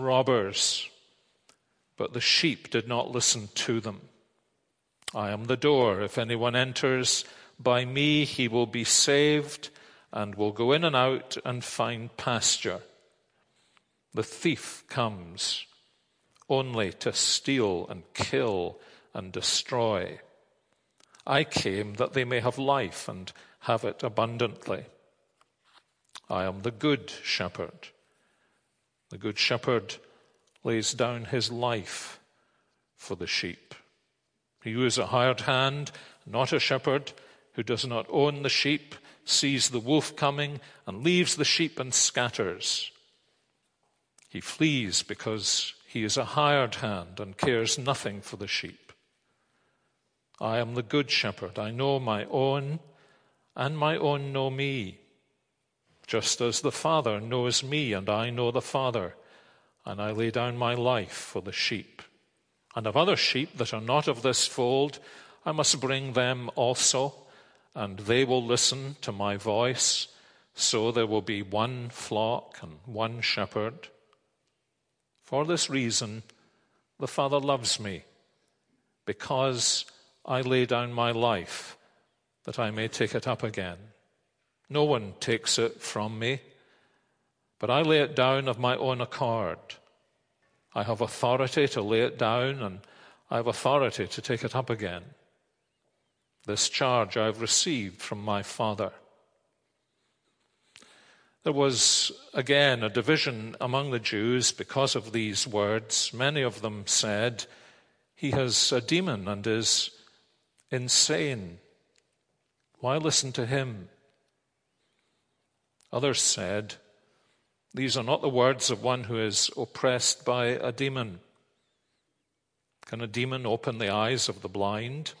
robbers, but the sheep did not listen to them. I am the door. If anyone enters by me, he will be saved and will go in and out and find pasture. The thief comes only to steal and kill and destroy. I came that they may have life and have it abundantly. I am the good shepherd. The good shepherd lays down his life for the sheep. He who is a hired hand, not a shepherd, who does not own the sheep, sees the wolf coming and leaves the sheep and scatters. He flees because he is a hired hand and cares nothing for the sheep. I am the good shepherd. I know my own, and my own know me just as the Father knows me and I know the Father, and I lay down my life for the sheep. And of other sheep that are not of this fold, I must bring them also, and they will listen to my voice. So there will be one flock and one shepherd. For this reason, the Father loves me, because I lay down my life that I may take it up again. No one takes it from me, but I lay it down of my own accord. I have authority to lay it down, and I have authority to take it up again. This charge I have received from my Father. There was again a division among the Jews because of these words. Many of them said, He has a demon and is insane. Why listen to him? Others said, These are not the words of one who is oppressed by a demon. Can a demon open the eyes of the blind?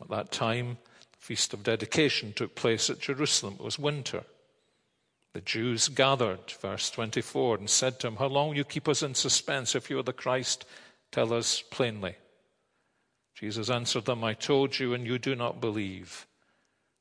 At that time, the Feast of Dedication took place at Jerusalem. It was winter. The Jews gathered, verse 24, and said to him, How long will you keep us in suspense? If you are the Christ, tell us plainly. Jesus answered them, I told you, and you do not believe.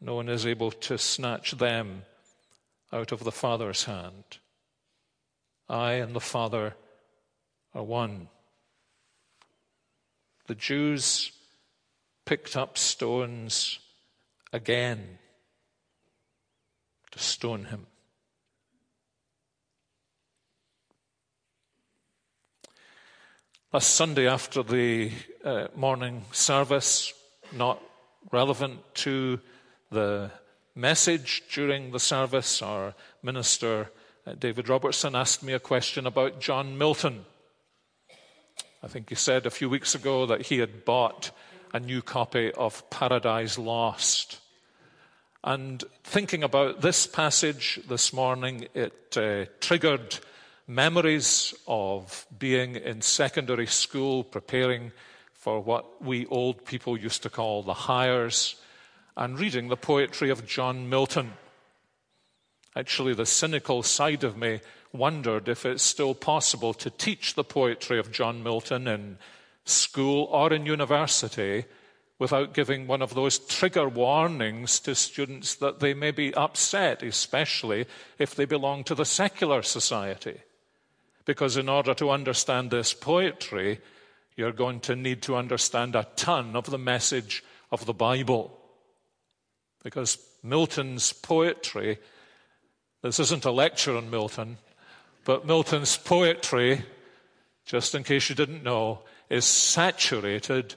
no one is able to snatch them out of the Father's hand. I and the Father are one. The Jews picked up stones again to stone him. Last Sunday after the uh, morning service, not relevant to the message during the service, our minister, uh, David Robertson, asked me a question about John Milton. I think he said a few weeks ago that he had bought a new copy of Paradise Lost. And thinking about this passage this morning, it uh, triggered memories of being in secondary school, preparing for what we old people used to call the Highers and reading the poetry of John Milton. Actually, the cynical side of me wondered if it's still possible to teach the poetry of John Milton in school or in university without giving one of those trigger warnings to students that they may be upset, especially if they belong to the secular society. Because in order to understand this poetry, you're going to need to understand a ton of the message of the Bible because Milton's poetry, this isn't a lecture on Milton, but Milton's poetry, just in case you didn't know, is saturated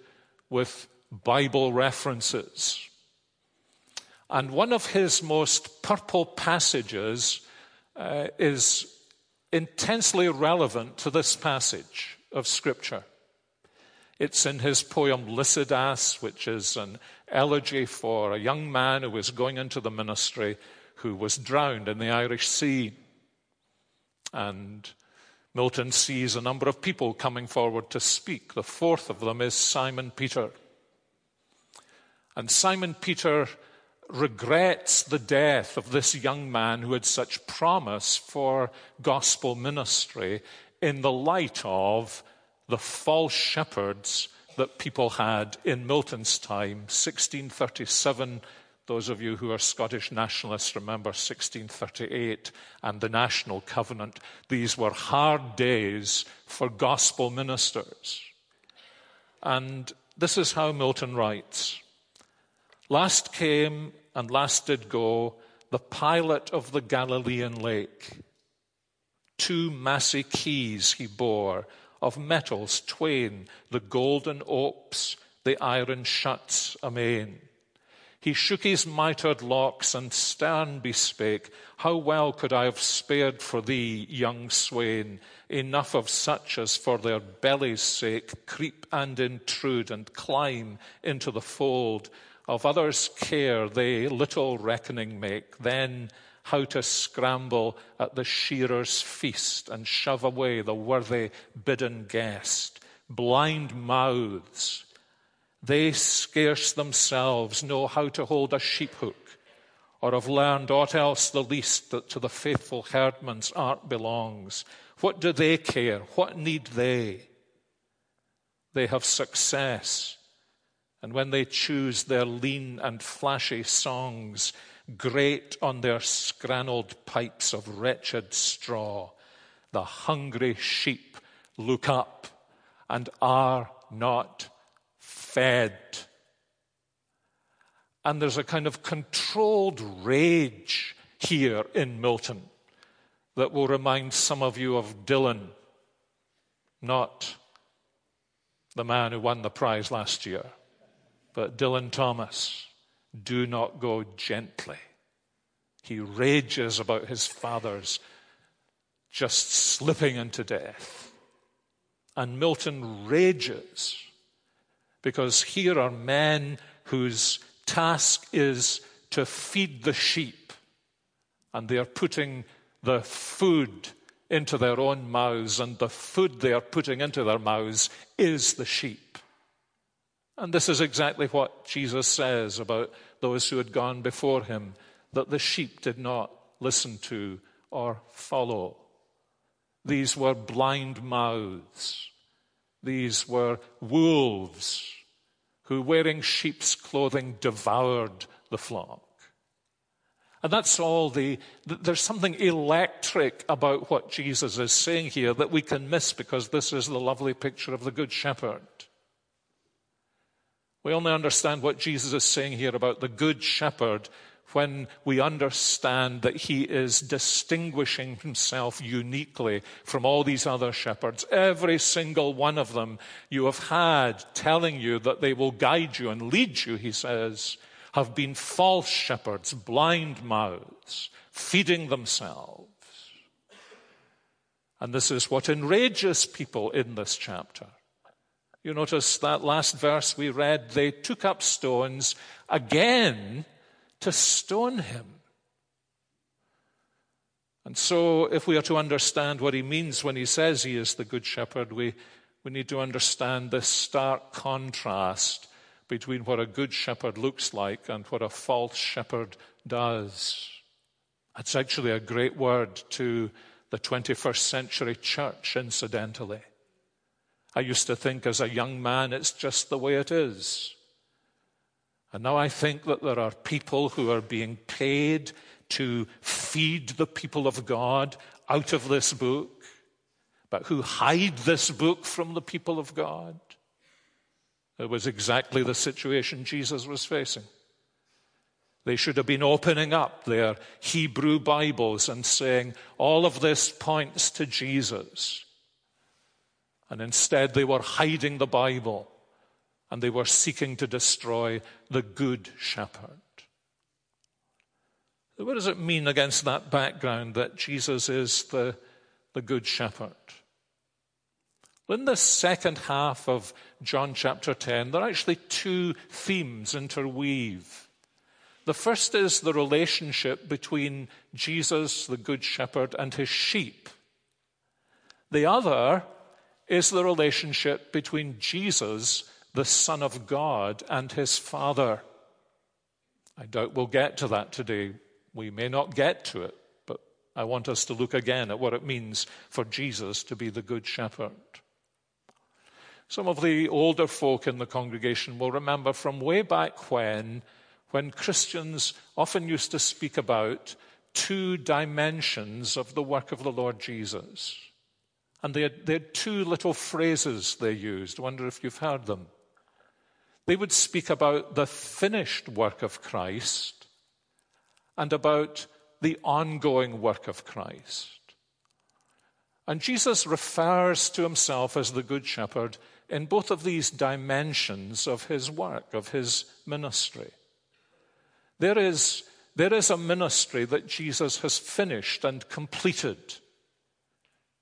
with Bible references. And one of his most purple passages uh, is intensely relevant to this passage of Scripture. It's in his poem Lycidas, which is an elegy for a young man who was going into the ministry who was drowned in the Irish Sea. And Milton sees a number of people coming forward to speak. The fourth of them is Simon Peter. And Simon Peter regrets the death of this young man who had such promise for gospel ministry in the light of the false shepherds that people had in Milton's time, 1637. Those of you who are Scottish nationalists remember 1638 and the National Covenant. These were hard days for gospel ministers. And this is how Milton writes Last came and last did go the pilot of the Galilean lake. Two massy keys he bore of metals twain, the golden opes, the iron shuts amain. He shook his mitred locks and stern bespake, How well could I have spared for thee, young swain, enough of such as for their belly's sake creep and intrude and climb into the fold. Of others' care they little reckoning make, then how to scramble at the shearer's feast and shove away the worthy bidden guest. Blind mouths, they scarce themselves know how to hold a sheep hook or have learned aught else the least that to the faithful herdman's art belongs. What do they care? What need they? They have success. And when they choose their lean and flashy songs, grate on their scrannelled pipes of wretched straw. The hungry sheep look up and are not fed. And there's a kind of controlled rage here in Milton that will remind some of you of Dylan, not the man who won the prize last year, but Dylan Thomas do not go gently. He rages about his fathers just slipping into death. And Milton rages because here are men whose task is to feed the sheep, and they are putting the food into their own mouths, and the food they are putting into their mouths is the sheep. And this is exactly what Jesus says about those who had gone before him that the sheep did not listen to or follow. These were blind mouths. These were wolves who, wearing sheep's clothing, devoured the flock. And that's all the, there's something electric about what Jesus is saying here that we can miss because this is the lovely picture of the Good Shepherd. We only understand what Jesus is saying here about the Good Shepherd when we understand that he is distinguishing himself uniquely from all these other shepherds. Every single one of them you have had telling you that they will guide you and lead you, he says, have been false shepherds, blind mouths, feeding themselves. And this is what enrages people in this chapter. You notice that last verse we read, they took up stones again to stone him. And so, if we are to understand what he means when he says he is the Good Shepherd, we, we need to understand this stark contrast between what a good shepherd looks like and what a false shepherd does. It's actually a great word to the 21st century church, incidentally. I used to think as a young man, it's just the way it is. And now I think that there are people who are being paid to feed the people of God out of this book, but who hide this book from the people of God. It was exactly the situation Jesus was facing. They should have been opening up their Hebrew Bibles and saying, all of this points to Jesus. And instead, they were hiding the Bible and they were seeking to destroy the good shepherd. What does it mean against that background that Jesus is the, the good shepherd? Well, In the second half of John chapter 10, there are actually two themes interweave. The first is the relationship between Jesus, the Good Shepherd, and his sheep. The other is the relationship between Jesus, the Son of God, and his Father. I doubt we'll get to that today. We may not get to it, but I want us to look again at what it means for Jesus to be the Good Shepherd. Some of the older folk in the congregation will remember from way back when, when Christians often used to speak about two dimensions of the work of the Lord Jesus. And they had, they had two little phrases they used. I wonder if you've heard them. They would speak about the finished work of Christ and about the ongoing work of Christ. And Jesus refers to himself as the Good Shepherd in both of these dimensions of his work, of his ministry. There is, there is a ministry that Jesus has finished and completed.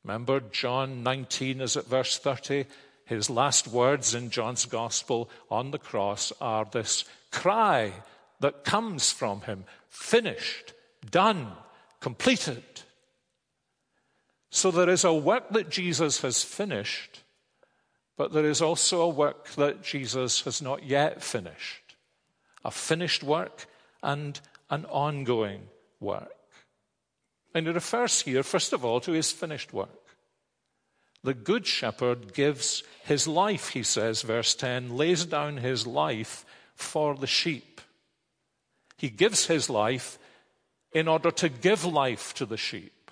Remember John 19, is it verse 30? His last words in John's gospel on the cross are this cry that comes from him finished, done, completed. So there is a work that Jesus has finished, but there is also a work that Jesus has not yet finished a finished work and an ongoing work. And he refers here, first of all, to his finished work. The good shepherd gives his life, he says, verse 10, lays down his life for the sheep. He gives his life in order to give life to the sheep.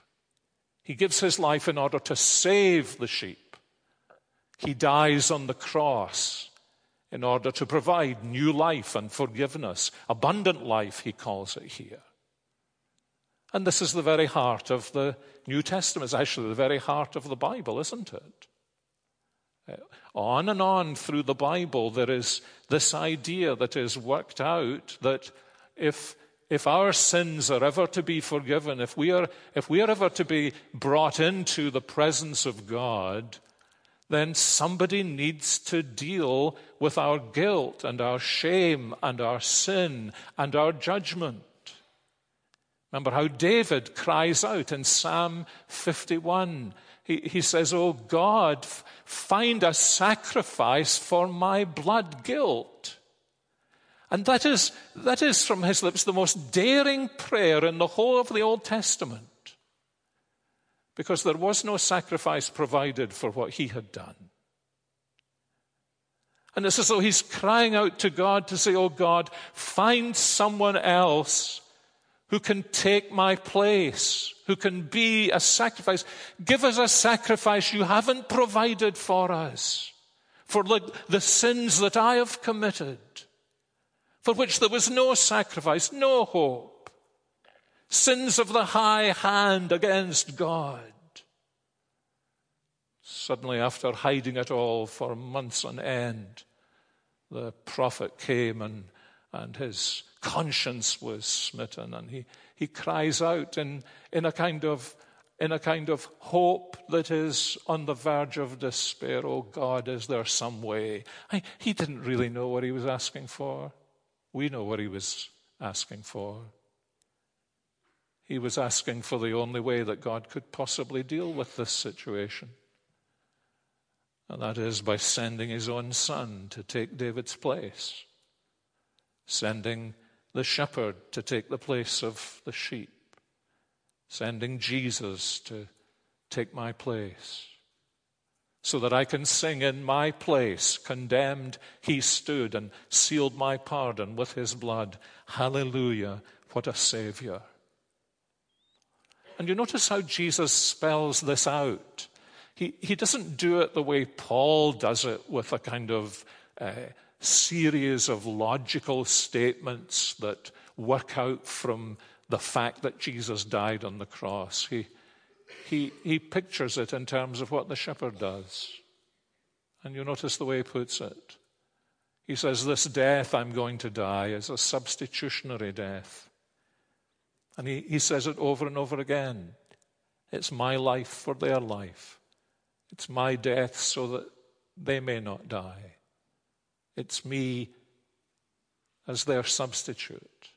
He gives his life in order to save the sheep. He dies on the cross in order to provide new life and forgiveness, abundant life, he calls it here. And this is the very heart of the New Testament. It's actually the very heart of the Bible, isn't it? Uh, on and on through the Bible, there is this idea that is worked out that if, if our sins are ever to be forgiven, if we, are, if we are ever to be brought into the presence of God, then somebody needs to deal with our guilt and our shame and our sin and our judgment. Remember how David cries out in Psalm 51. He, he says, Oh God, find a sacrifice for my blood guilt. And that is, that is from his lips the most daring prayer in the whole of the Old Testament. Because there was no sacrifice provided for what he had done. And it's as though he's crying out to God to say, Oh God, find someone else who can take my place, who can be a sacrifice. Give us a sacrifice you haven't provided for us, for the sins that I have committed, for which there was no sacrifice, no hope. Sins of the high hand against God. Suddenly, after hiding it all for months on end, the prophet came and, and his conscience was smitten, and he, he cries out in, in, a kind of, in a kind of hope that is on the verge of despair. Oh God, is there some way? I, he didn't really know what he was asking for. We know what he was asking for. He was asking for the only way that God could possibly deal with this situation. And that is by sending his own son to take David's place, sending the shepherd to take the place of the sheep, sending Jesus to take my place, so that I can sing in my place, condemned he stood and sealed my pardon with his blood. Hallelujah, what a Savior. And you notice how Jesus spells this out. He, he doesn't do it the way Paul does it with a kind of uh, series of logical statements that work out from the fact that Jesus died on the cross. He, he, he pictures it in terms of what the shepherd does. And you notice the way he puts it. He says, This death I'm going to die is a substitutionary death. And he, he says it over and over again. It's my life for their life. It's my death so that they may not die. It's me as their substitute.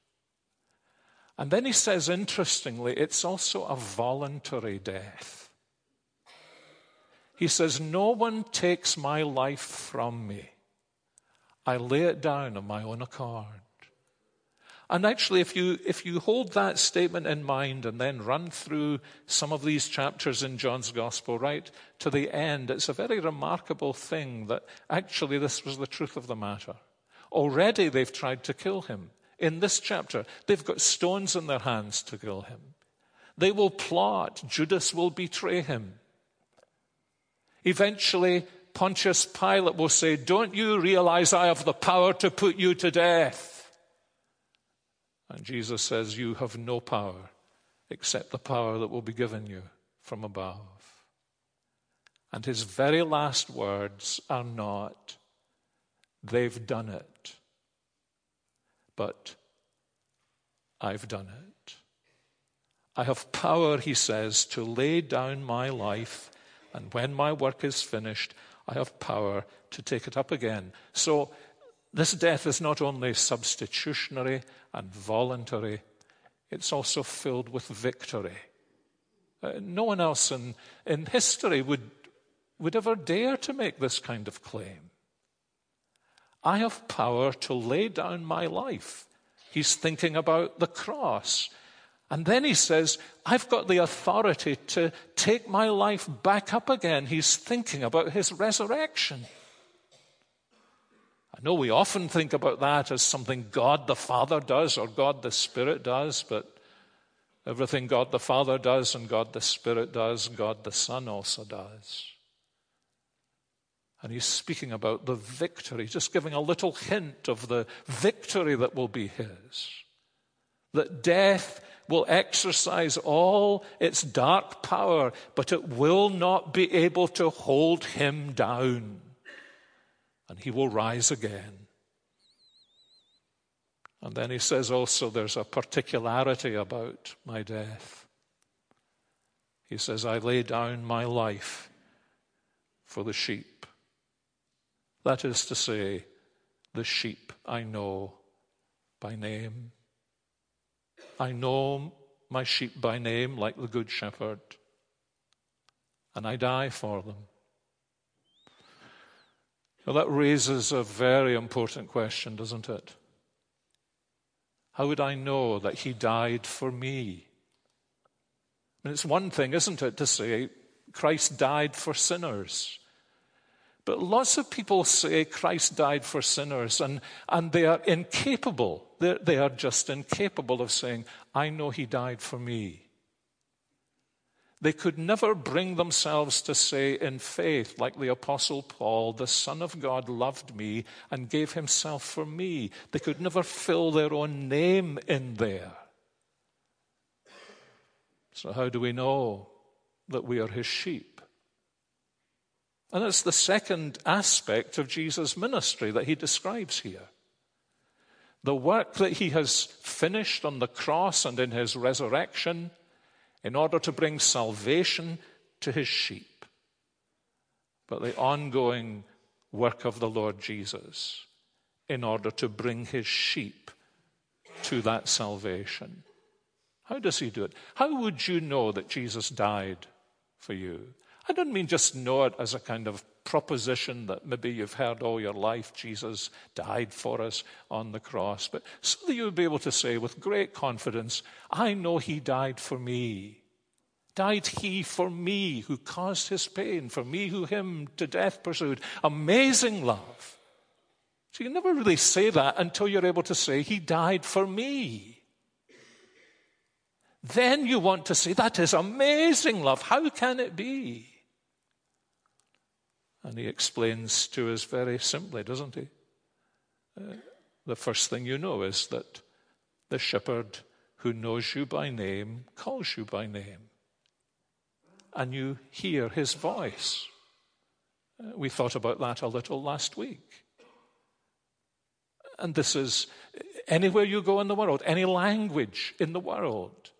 And then he says, interestingly, it's also a voluntary death. He says, No one takes my life from me. I lay it down of my own accord. And actually, if you, if you hold that statement in mind and then run through some of these chapters in John's Gospel right to the end, it's a very remarkable thing that actually this was the truth of the matter. Already they've tried to kill him. In this chapter, they've got stones in their hands to kill him. They will plot. Judas will betray him. Eventually, Pontius Pilate will say, Don't you realize I have the power to put you to death? And Jesus says, You have no power except the power that will be given you from above. And his very last words are not, They've done it, but I've done it. I have power, he says, to lay down my life, and when my work is finished, I have power to take it up again. So, this death is not only substitutionary and voluntary, it's also filled with victory. Uh, no one else in, in history would, would ever dare to make this kind of claim. I have power to lay down my life. He's thinking about the cross. And then he says, I've got the authority to take my life back up again. He's thinking about his resurrection. I know we often think about that as something God the Father does or God the Spirit does, but everything God the Father does and God the Spirit does, God the Son also does. And he's speaking about the victory, just giving a little hint of the victory that will be his. That death will exercise all its dark power, but it will not be able to hold him down. And he will rise again. And then he says also there's a particularity about my death. He says, I lay down my life for the sheep. That is to say, the sheep I know by name. I know my sheep by name like the Good Shepherd, and I die for them. Well, that raises a very important question, doesn't it? How would I know that He died for me? Mean, it's one thing, isn't it, to say Christ died for sinners. But lots of people say Christ died for sinners, and, and they are incapable. They're, they are just incapable of saying, I know he died for me. They could never bring themselves to say in faith, like the Apostle Paul, the Son of God loved me and gave himself for me. They could never fill their own name in there. So, how do we know that we are his sheep? And it's the second aspect of Jesus' ministry that he describes here. The work that he has finished on the cross and in his resurrection in order to bring salvation to his sheep. But the ongoing work of the Lord Jesus in order to bring his sheep to that salvation. How does he do it? How would you know that Jesus died for you? I don't mean just know it as a kind of proposition that maybe you've heard all your life Jesus died for us on the cross, but so that you would be able to say with great confidence, I know he died for me. Died he for me who caused his pain, for me who him to death pursued. Amazing love. So you never really say that until you're able to say, He died for me. Then you want to say, That is amazing love. How can it be? And he explains to us very simply, doesn't he? Uh, the first thing you know is that the shepherd who knows you by name calls you by name. And you hear his voice. Uh, we thought about that a little last week. And this is anywhere you go in the world, any language in the world,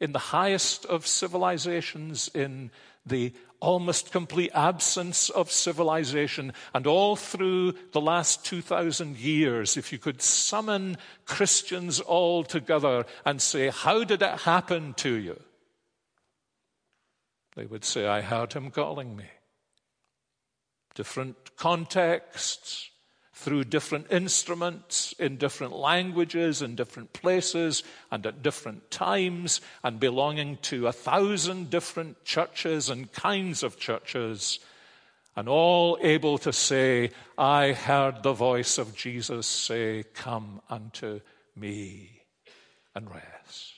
in the highest of civilizations, in the almost complete absence of civilization. And all through the last 2,000 years, if you could summon Christians all together and say, How did it happen to you? They would say, I heard him calling me. different contexts, through different instruments in different languages, in different places, and at different times, and belonging to a thousand different churches and kinds of churches, and all able to say, I heard the voice of Jesus say, Come unto me and rest.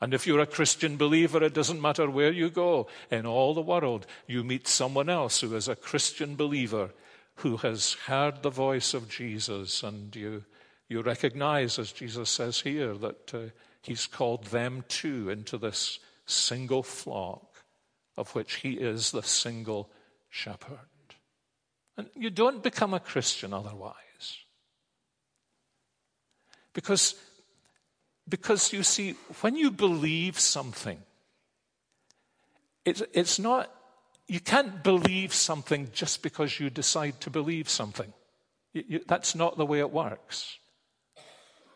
And if you're a Christian believer, it doesn't matter where you go in all the world, you meet someone else who is a Christian believer who has heard the voice of Jesus, and you, you recognize, as Jesus says here, that uh, he's called them too into this single flock of which he is the single shepherd. And you don't become a Christian otherwise. Because, because you see, when you believe something, it's, it's not you can't believe something just because you decide to believe something. You, you, that's not the way it works.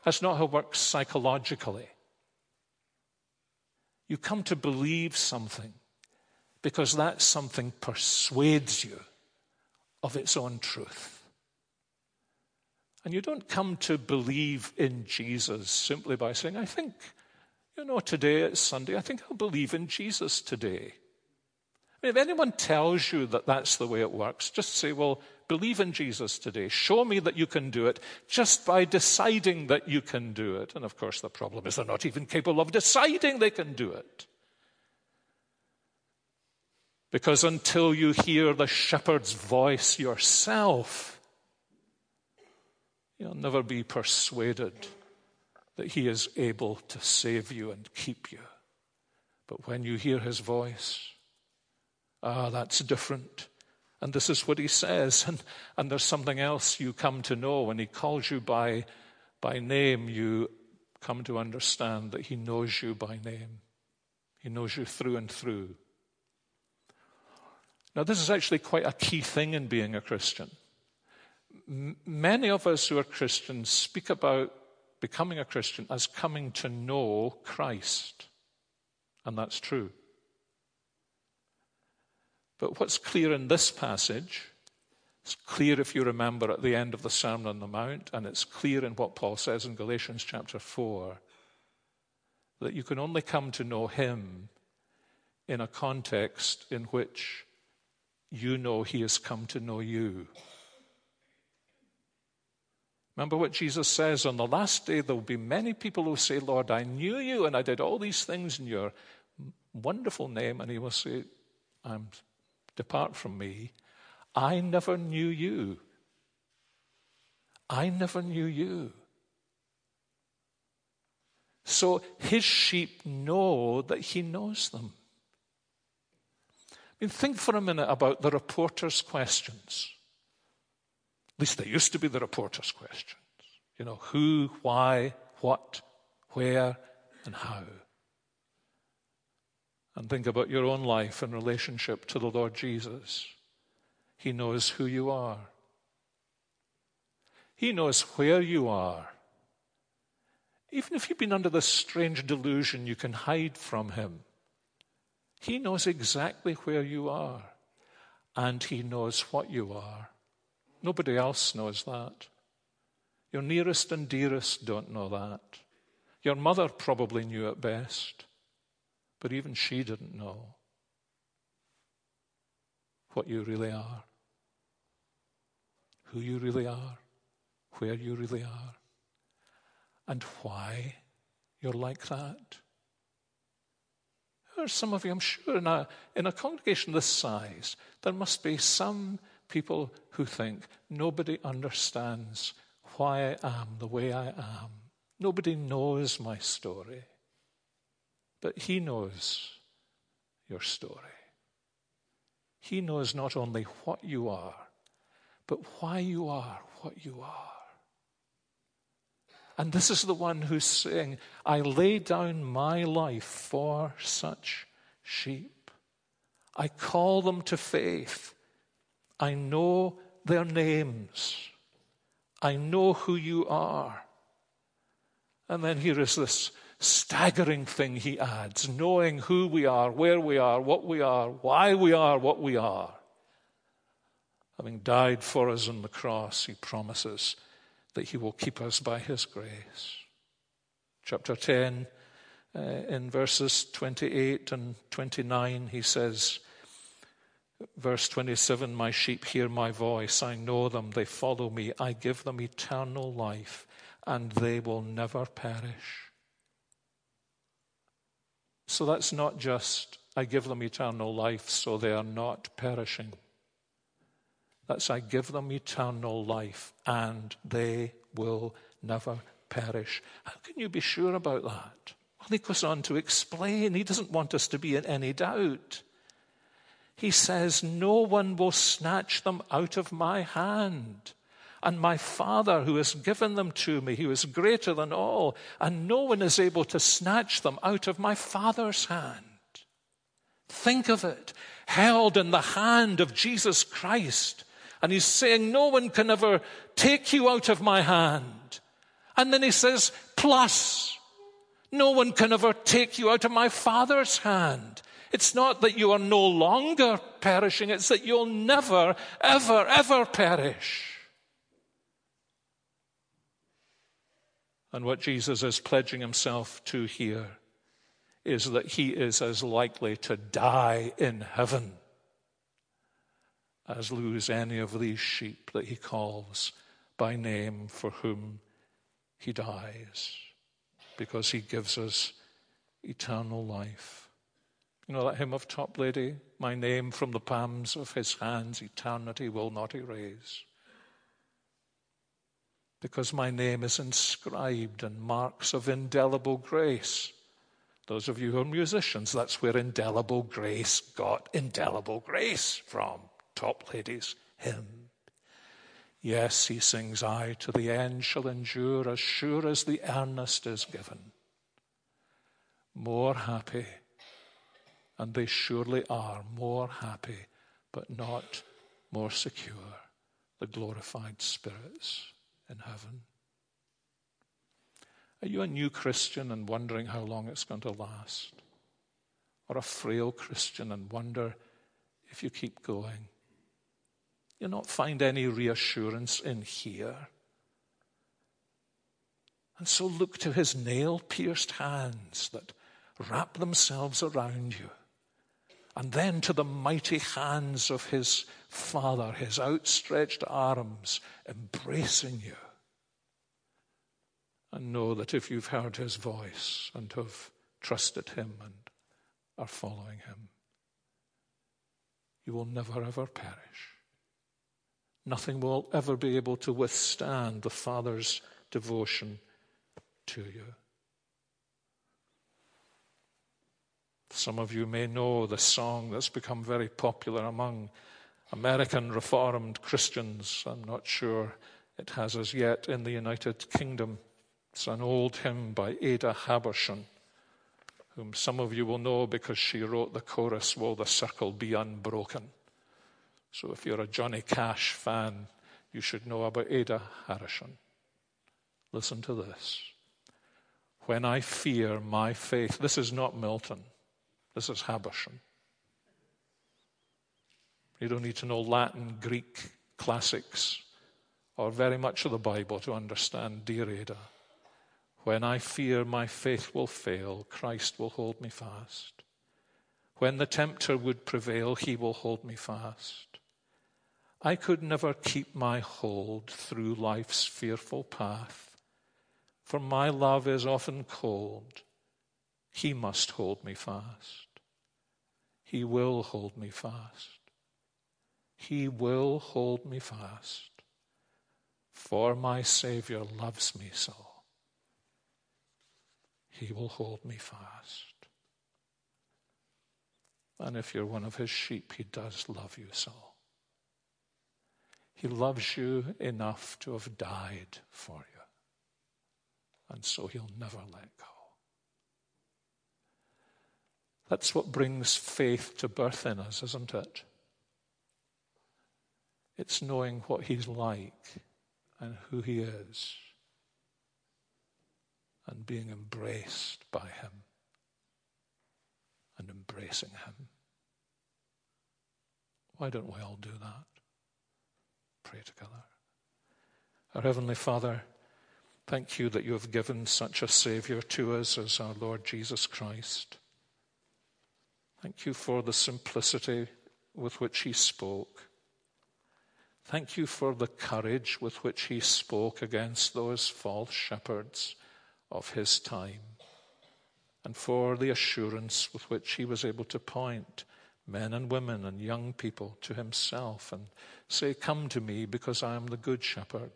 That's not how it works psychologically. You come to believe something because that something persuades you of its own truth. And you don't come to believe in Jesus simply by saying, I think, you know, today it's Sunday, I think I'll believe in Jesus today. If anyone tells you that that's the way it works, just say, well, believe in Jesus today. Show me that you can do it just by deciding that you can do it. And of course, the problem is they're not even capable of deciding they can do it. Because until you hear the shepherd's voice yourself, you'll never be persuaded that he is able to save you and keep you. But when you hear his voice, Ah, that's different. And this is what he says. And, and there's something else you come to know. When he calls you by, by name, you come to understand that he knows you by name. He knows you through and through. Now, this is actually quite a key thing in being a Christian. M- many of us who are Christians speak about becoming a Christian as coming to know Christ. And that's true. But what's clear in this passage, it's clear if you remember at the end of the Sermon on the Mount, and it's clear in what Paul says in Galatians chapter 4, that you can only come to know him in a context in which you know he has come to know you. Remember what Jesus says on the last day, there will be many people who say, Lord, I knew you and I did all these things in your wonderful name. And he will say, I'm Depart from me. I never knew you. I never knew you. So his sheep know that he knows them. I mean, think for a minute about the reporter's questions. At least they used to be the reporter's questions. You know, who, why, what, where, and how and think about your own life in relationship to the Lord Jesus. He knows who you are. He knows where you are. Even if you've been under this strange delusion you can hide from Him, He knows exactly where you are. And He knows what you are. Nobody else knows that. Your nearest and dearest don't know that. Your mother probably knew it best. But even she didn't know what you really are, who you really are, where you really are, and why you're like that. There are some of you, I'm sure, in a, in a congregation this size, there must be some people who think nobody understands why I am the way I am. Nobody knows my story. But He knows your story. He knows not only what you are, but why you are what you are. And this is the one who's saying, I lay down my life for such sheep. I call them to faith. I know their names. I know who you are. And then here is this staggering thing he adds, knowing who we are, where we are, what we are, why we are what we are. Having died for us on the cross, he promises that he will keep us by his grace. Chapter 10, uh, in verses 28 and 29, he says, Verse 27 My sheep hear my voice. I know them. They follow me. I give them eternal life, and they will never perish. So that's not just, I give them eternal life so they are not perishing. That's, I give them eternal life, and they will never perish. How can you be sure about that? Well, he goes on to explain. He doesn't want us to be in any doubt. He says, No one will snatch them out of my hand. And my Father, who has given them to me, who is greater than all, and no one is able to snatch them out of my Father's hand. Think of it, held in the hand of Jesus Christ. And he's saying, No one can ever take you out of my hand. And then he says, Plus, no one can ever take you out of my Father's hand. It's not that you are no longer perishing, it's that you'll never, ever, ever perish. And what Jesus is pledging himself to here is that he is as likely to die in heaven as lose any of these sheep that he calls by name for whom he dies, because he gives us eternal life. You know that hymn of Toplady? My name from the palms of his hands eternity will not erase. Because my name is inscribed in marks of indelible grace. Those of you who are musicians, that's where indelible grace got indelible grace from. Toplady's hymn. Yes, he sings, I to the end shall endure as sure as the earnest is given. More happy and they surely are more happy, but not more secure, the glorified spirits in heaven. Are you a new Christian and wondering how long it's going to last? Or a frail Christian and wonder if you keep going? You'll not find any reassurance in here. And so look to his nail pierced hands that wrap themselves around you and then to the mighty hands of his Father, his outstretched arms embracing you. And know that if you've heard his voice and have trusted him and are following him, you will never ever perish. Nothing will ever be able to withstand the Father's devotion to you. Some of you may know the song that's become very popular among American Reformed Christians. I'm not sure it has as yet in the United Kingdom. It's an old hymn by Ada Habershon, whom some of you will know because she wrote the chorus, Will the Circle Be Unbroken? So if you're a Johnny Cash fan, you should know about Ada Habershon. Listen to this. When I fear my faith, this is not Milton. This is Habershon. You don't need to know Latin, Greek, classics, or very much of the Bible to understand, dear Ada. When I fear my faith will fail, Christ will hold me fast. When the tempter would prevail, he will hold me fast. I could never keep my hold through life's fearful path, for my love is often cold. He must hold me fast. He will hold me fast. He will hold me fast. For my Savior loves me so. He will hold me fast. And if you're one of his sheep, he does love you so. He loves you enough to have died for you. And so he'll never let go. That's what brings faith to birth in us, isn't it? It's knowing what He's like and who He is and being embraced by Him and embracing Him. Why don't we all do that? pray together. Our Heavenly Father, thank you that you have given such a Saviour to us as our Lord Jesus Christ. Thank you for the simplicity with which he spoke. Thank you for the courage with which he spoke against those false shepherds of his time, and for the assurance with which he was able to point men and women and young people to himself and say, Come to me because I am the good shepherd.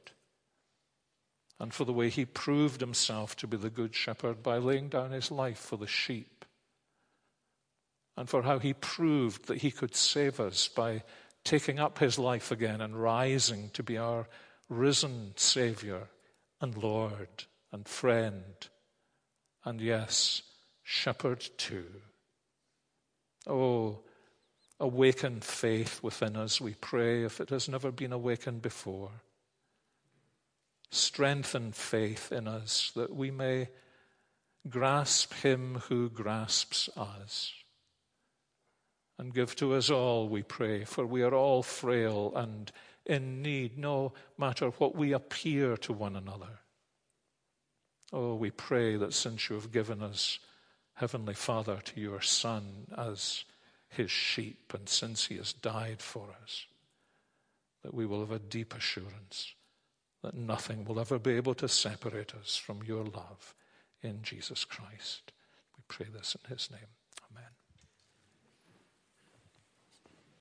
And for the way he proved himself to be the good shepherd by laying down his life for the sheep. And for how he proved that he could save us by taking up his life again and rising to be our risen Savior and Lord and friend. And yes, shepherd too. Oh, awaken faith within us, we pray, if it has never been awakened before. Strengthen faith in us that we may grasp him who grasps us. And give to us all, we pray, for we are all frail and in need, no matter what we appear to one another. Oh, we pray that since you have given us, Heavenly Father, to your Son as his sheep, and since he has died for us, that we will have a deep assurance that nothing will ever be able to separate us from your love in Jesus Christ. We pray this in his name.